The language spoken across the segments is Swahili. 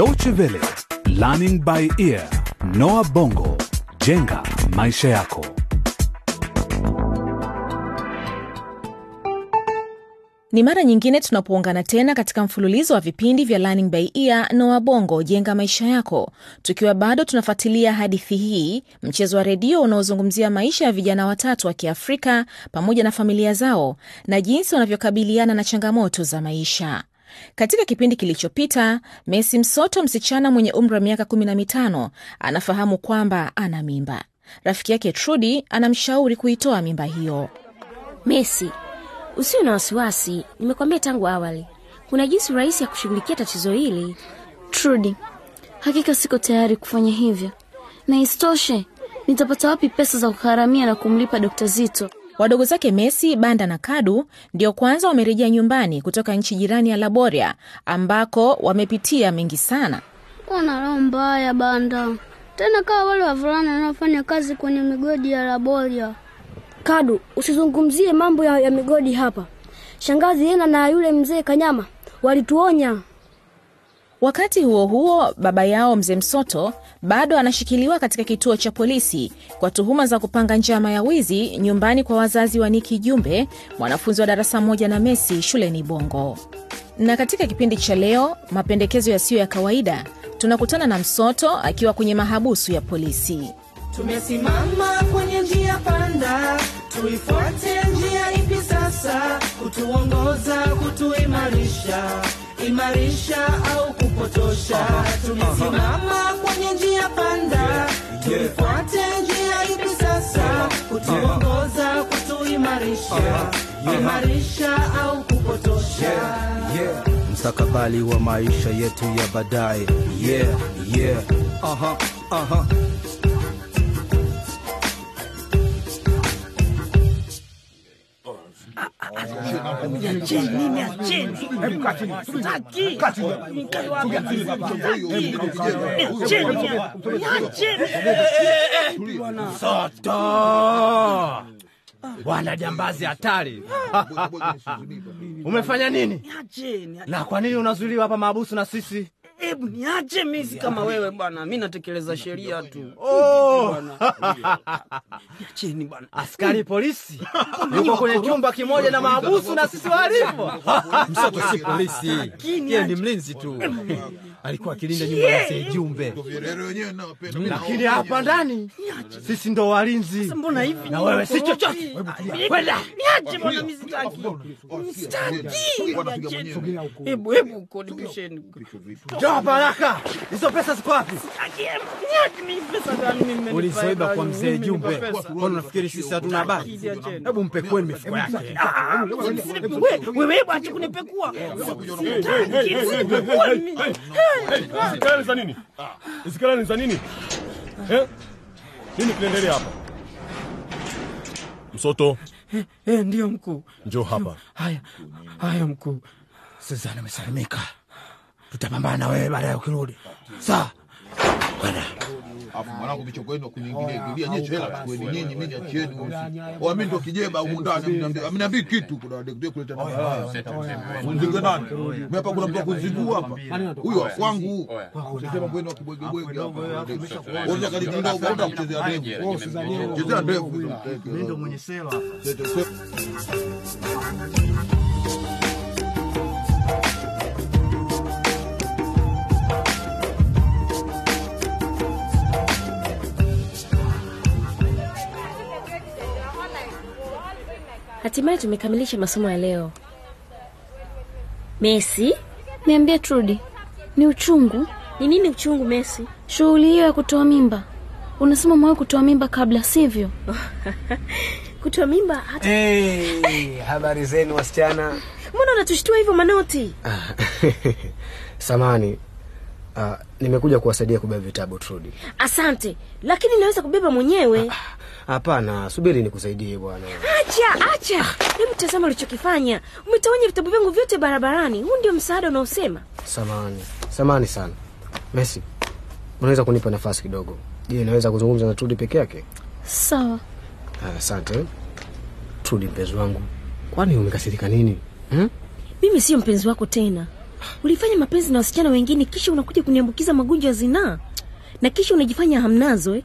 Deutsche Welle, Learning by Ear, Noah Bongo, jenga maisha yako. Ni mara nyingine tunapoungana tena katika mfululizo wa vipindi vya Learning by Ear Noah Bongo jenga maisha yako, tukiwa bado tunafuatilia hadithi hii, mchezo wa redio unaozungumzia maisha ya vijana watatu wa Kiafrika pamoja na familia zao na jinsi wanavyokabiliana na changamoto za maisha. Katika kipindi kilichopita, Messi Msoto, msichana mwenye umri wa miaka 15, anafahamu kwamba ana mimba. Rafiki yake Trudi anamshauri kuitoa mimba hiyo. Messi, usiwe na wasiwasi, nimekwambia tangu awali, kuna jinsi rahisi ya kushughulikia tatizo hili. Trudi, hakika siko tayari kufanya hivyo, na isitoshe nitapata wapi pesa za kugharamia na kumlipa Dokta Zito? Wadogo zake Messi, Banda na Kadu ndio kwanza wamerejea nyumbani kutoka nchi jirani ya Laboria ambako wamepitia mengi sana. Wana roho mbaya Banda, tena kama wale wavulana wanaofanya kazi kwenye migodi ya Laboria. Kadu, usizungumzie mambo ya, ya migodi hapa. Shangazi Ena na yule mzee Kanyama walituonya. Wakati huo huo, baba yao mzee Msoto bado anashikiliwa katika kituo cha polisi kwa tuhuma za kupanga njama ya wizi nyumbani kwa wazazi wa Niki Jumbe, mwanafunzi wa darasa moja na Messi shuleni Bongo. Na katika kipindi cha leo, mapendekezo yasiyo ya kawaida, tunakutana na Msoto akiwa kwenye mahabusu ya polisi. Tumesimama kwenye njia panda, tuifuate njia ipi sasa? Kutuongoza, kutuimarisha, imarisha au kupotosha? Tumesimama kwenye njia panda, tuifuate njia ipi sasa? Kutuongoza, kutuimarisha, imarisha au kupotosha? mstakabali wa maisha yetu ya baadaye yeah, yeah. Aha, aha. Soto bwana jambazi hatari umefanya nini na kwa nini unazuiliwa hapa maabusu na sisi Hebu niache misi kama wewe bwana, mi natekeleza sheria tu. Oh. Niacheni bwana. askari polisi. Yuko kwenye chumba kimoja na maabusu na sisi walipo. Msoto si polisi, yeye ni mlinzi tu, alikuwa akilinda nyumba ya mzee Jumbe. lakini hapa ndani sisi ndo walinzi mbona hivi? na wewe si chochote kwenda Niache bwana, mi sitaki. Sitaki. Hebu hebu kodibisheni, njoo hapa haraka hizo pesa ziko wapi Niache mimi pesa gani mimi Ulizoiba kwa mzee Jumbe, kwani unafikiri sisi hatuna habari? Hebu mpekueni mifuko yake. Ah, wewe- acha kunipekua. Sitaki, usinipekue mimi. Hizi kelele za nini? Hizi kelele za nini? Eh? Nini kinaendelea hapa? Msoto, Eh, ndio mkuu. njoo hapa. Haya, haya mkuu. Sasa nimesalimika. tutapambana na wewe baada ya ukirudi sawa bwana. Afu mwanangu michoko yenu kuniingilia ingilia nyinyi hela chukueni nyinyi mimi niachieni. Wa mimi ndo kijeba huko ndani amniambia kitu kuna dekde kuleta na haya. Mzinga nani? Mimi hapa kuna mtu wa hapa. Huyo wangu kusema Sasa mambo kibwege bwege hapo Wote kalijinga huko ndo kuchezea ndevu. Chezea ndevu. Mimi ndo mwenye sela hapa. Hatimaye tumekamilisha masomo ya leo. Messi, Niambie Trudi, ni uchungu ni nini uchungu Messi? shughuli hiyo ya kutoa mimba? Unasema mwawe kutoa mimba kabla, sivyo? Kutoa mimba hata Hey, habari zenu wasichana. mbona unatushtua hivyo Manoti? Samani, uh, nimekuja kuwasaidia kubeba vitabu Trudy. Asante, lakini naweza kubeba mwenyewe. Hapana, subiri nikusaidie bwana. Acha, acha. Hebu tazama ulichokifanya. Umetawanya vitabu vyangu vyote barabarani. Huu ndio msaada unaosema? Samani, samani sana. Messi, unaweza kunipa nafasi kidogo? Je, naweza kuzungumza na Trudy peke yake? Sawa. Ah, Asante. Trudy mpenzi wangu, kwani umekasirika nini? Hmm? Mimi sio mpenzi wako tena. Ulifanya mapenzi na wasichana wengine kisha unakuja kuniambukiza magonjwa ya zinaa? Na kisha unajifanya hamnazo eh?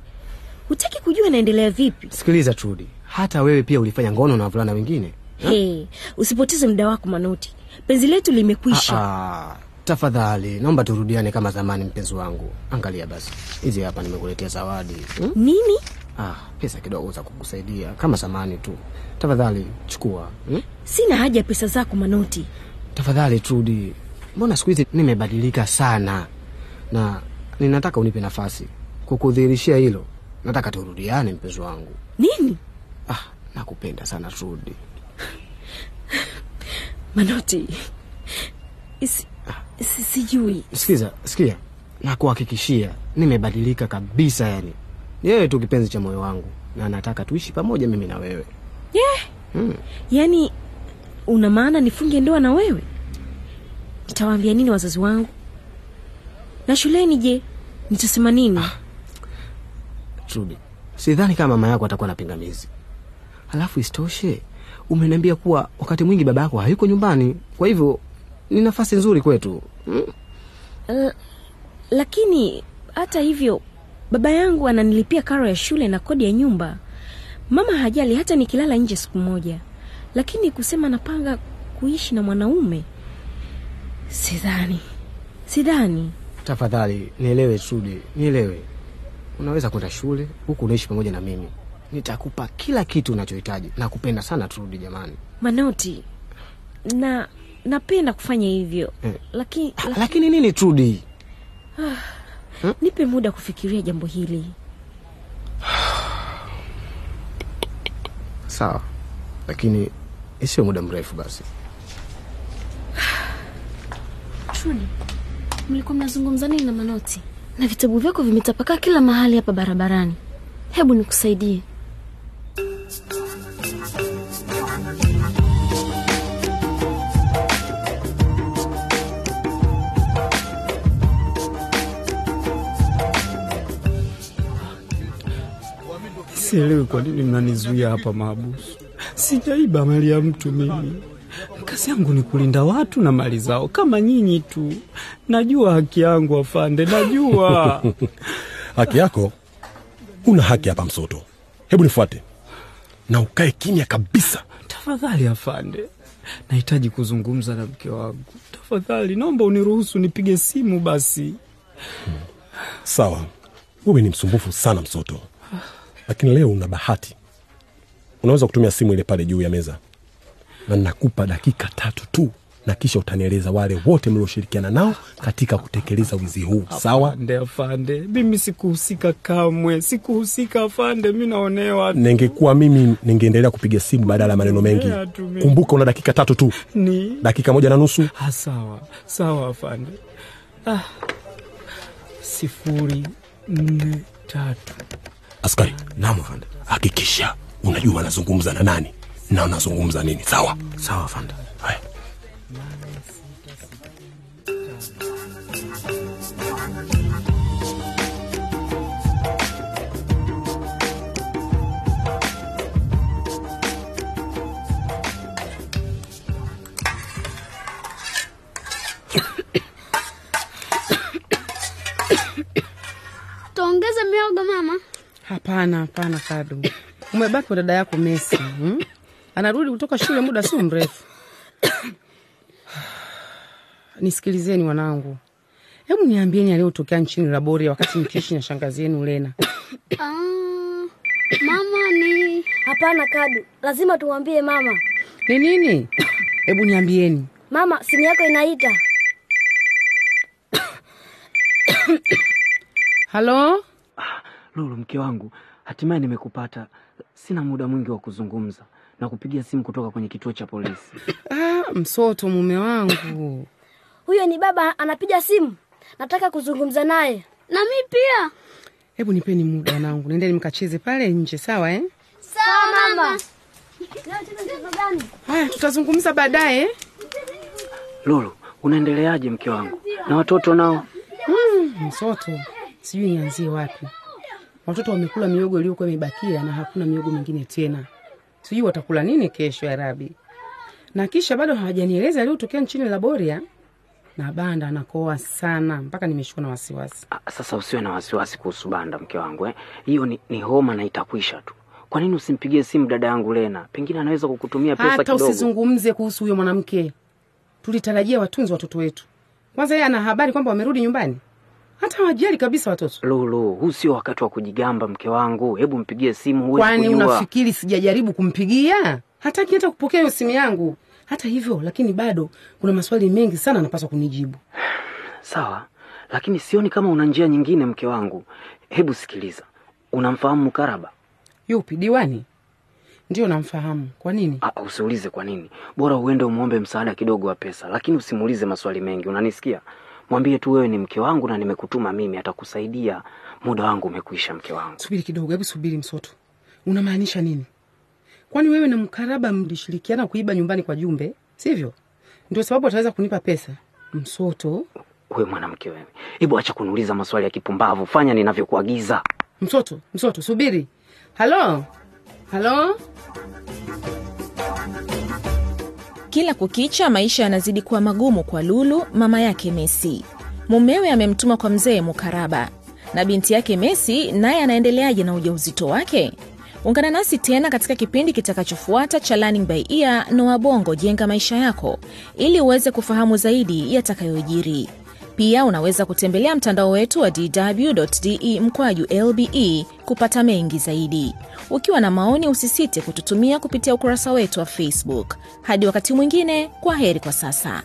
hutaki kujua naendelea vipi. Sikiliza trudi hata wewe pia ulifanya ngono na wavulana wengine hey, usipoteze muda wako manoti. Penzi letu limekwisha. Ah, ah, tafadhali naomba turudiane kama zamani mpenzi wangu. Angalia basi. Hizi hapa nimekuletea zawadi hmm? nini? Ah, pesa kidogo za kukusaidia kama zamani tu. Tafadhali chukua hmm? sina haja ya pesa zako manoti. Tafadhali trudi mbona siku hizi nimebadilika sana? Na ninataka unipe nafasi kukudhihirishia hilo. Nataka turudiane mpenzi wangu. Nini? Ah, nakupenda sana trudi manoti Isi, ah, sijui. Sikiza sikia. Nakuhakikishia nimebadilika kabisa yani. Yeye tu kipenzi cha moyo wangu na nataka tuishi pamoja mimi na wewe. Yeah. hmm. Yani una maana nifunge ndoa na wewe nitawaambia nini wazazi wangu? Na shuleni je nitasema nini? Ah. trudi sidhani kama mama yako atakuwa na pingamizi. Alafu isitoshe umeniambia kuwa wakati mwingi baba yako hayuko nyumbani. Kwa hivyo ni nafasi nzuri kwetu. Hmm? uh, lakini hata hivyo baba yangu ananilipia karo ya shule na kodi ya nyumba. Mama hajali hata nikilala nje siku moja. Lakini kusema napanga kuishi na mwanaume sidhani. Sidhani. Tafadhali nielewe trudi nielewe. Unaweza kwenda shule huku unaishi pamoja na mimi. Nitakupa kila kitu unachohitaji. Nakupenda sana Trudy. jamani. Manoti na napenda kufanya hivyo. Eh. lakini laki... lakini nini Trudy? ah, hmm? nipe muda kufikiria jambo hili. Sawa. Lakini isiyo muda mrefu basi trudi mlikuwa mnazungumza nini na manoti? Na vitabu vyako vimetapakaa kila mahali hapa barabarani. Hebu nikusaidie. Sielewi kwa nini mnanizuia hapa maabusu sijaiba mali ya mtu mimi kazi yangu ni kulinda watu na mali zao. Kama nyinyi tu. Najua haki yangu afande najua. Haki yako? Una haki hapa msoto. Hebu nifuate. Na ukae kimya kabisa. Tafadhali afande. Nahitaji kuzungumza na mke wangu. Tafadhali naomba uniruhusu nipige simu basi. Hmm. sawa. Wewe ni msumbufu sana msoto. Lakini leo una bahati. Unaweza kutumia simu ile pale juu ya meza na nakupa dakika tatu tu na kisha utanieleza wale wote mlioshirikiana nao katika kutekeleza wizi huu. Sawa? Afande afande mimi sikuhusika kamwe. Sikuhusika afande mi naonewa ningekuwa mimi ningeendelea kupiga simu badala ya maneno mengi. Kumbuka una dakika tatu tu. Ni? Dakika moja na nusu. Ha, sawa. Sawa afande ah. sifuri nne tatu. Askari naam afande hakikisha unajua anazungumza na nani na unazungumza nini? Sawa. Sawa fanda. haya tuongeze miogo mama. Hapana hapana kadu. Umebaki wa dada yako mesi hmm? Anarudi kutoka shule muda sio mrefu. Nisikilizeni wanangu. Hebu niambieni aliyotokea nchini laboria wakati mkiishi na shangazi yenu lena. Ah, mama ni hapana kadu. Lazima tumwambie mama. Ni nini? Hebu niambieni. Mama simu yako inaita. Halo? Lulu mke wangu hatimaye nimekupata. Sina muda mwingi wa kuzungumza na kupiga simu kutoka kwenye kituo cha polisi. Ah, msoto mume wangu. Huyo ni baba anapiga simu. Nataka kuzungumza naye. Na mi pia. Hebu nipeni muda wanangu nendeni mkacheze pale nje sawa eh? sawa mama. haya tutazungumza baadaye lulu unaendeleaje mke wangu? Na watoto nao? Mm, msoto. Sijui nianzie wapi. Watoto wamekula miogo iliyokuwa imebakia na hakuna miogo mingine tena sijui watakula nini kesho ya rabi na kisha bado hawajanieleza aliyotokea nchini laboria na banda anakoa sana mpaka nimeshikwa na wasiwasi. Ah, Sasa usiwe na wasiwasi kuhusu banda, mke wangu eh. Hiyo ni, ni homa na itakwisha tu. Kwa nini usimpigie simu dada yangu Lena? Pengine anaweza kukutumia pesa Hata kidogo. usizungumze kuhusu huyo mwanamke. Tulitarajia watunzi watoto wetu. Kwanza yeye ana habari kwamba wamerudi nyumbani, hata wajali kabisa watoto. Lulu, huu sio wakati wa kujigamba mke wangu. Hebu mpigie simu, huwezi Kwani kujua. unafikiri sijajaribu kumpigia? Hataki hata kupokea hiyo simu yangu. Hata hivyo, lakini bado kuna maswali mengi sana anapaswa kunijibu. Sawa, lakini sioni kama una njia nyingine mke wangu. Hebu sikiliza, unamfahamu Mkaraba? Yupi? Diwani? Ndio, namfahamu. Kwa nini? Ah, usiulize kwa nini. Bora uende umwombe msaada kidogo wa pesa, lakini usimuulize maswali mengi. Unanisikia? Mwambie tu wewe ni mke wangu na nimekutuma mimi, atakusaidia. Muda wangu umekwisha, mke wangu. Subiri kidogo, hebu subiri Msoto, unamaanisha nini? Kwani wewe na Mkaraba mlishirikiana kuiba nyumbani kwa Jumbe, sivyo? Ndio sababu ataweza kunipa pesa? Msoto, We mwanamke wewe, hebu acha kuniuliza maswali ya kipumbavu, fanya ninavyokuagiza. Msoto, Msoto, subiri. Halo, halo. Kila kukicha maisha yanazidi kuwa magumu kwa Lulu, mama yake Messi. Mumewe amemtuma kwa mzee Mukaraba, na binti yake Messi naye anaendeleaje na ujauzito wake? Ungana nasi tena katika kipindi kitakachofuata cha Learning by Ear na Wabongo jenga maisha yako, ili uweze kufahamu zaidi yatakayojiri. Pia unaweza kutembelea mtandao wetu wa dw.de mkwaju lbe kupata mengi zaidi. Ukiwa na maoni, usisite kututumia kupitia ukurasa wetu wa Facebook. Hadi wakati mwingine, kwa heri kwa sasa.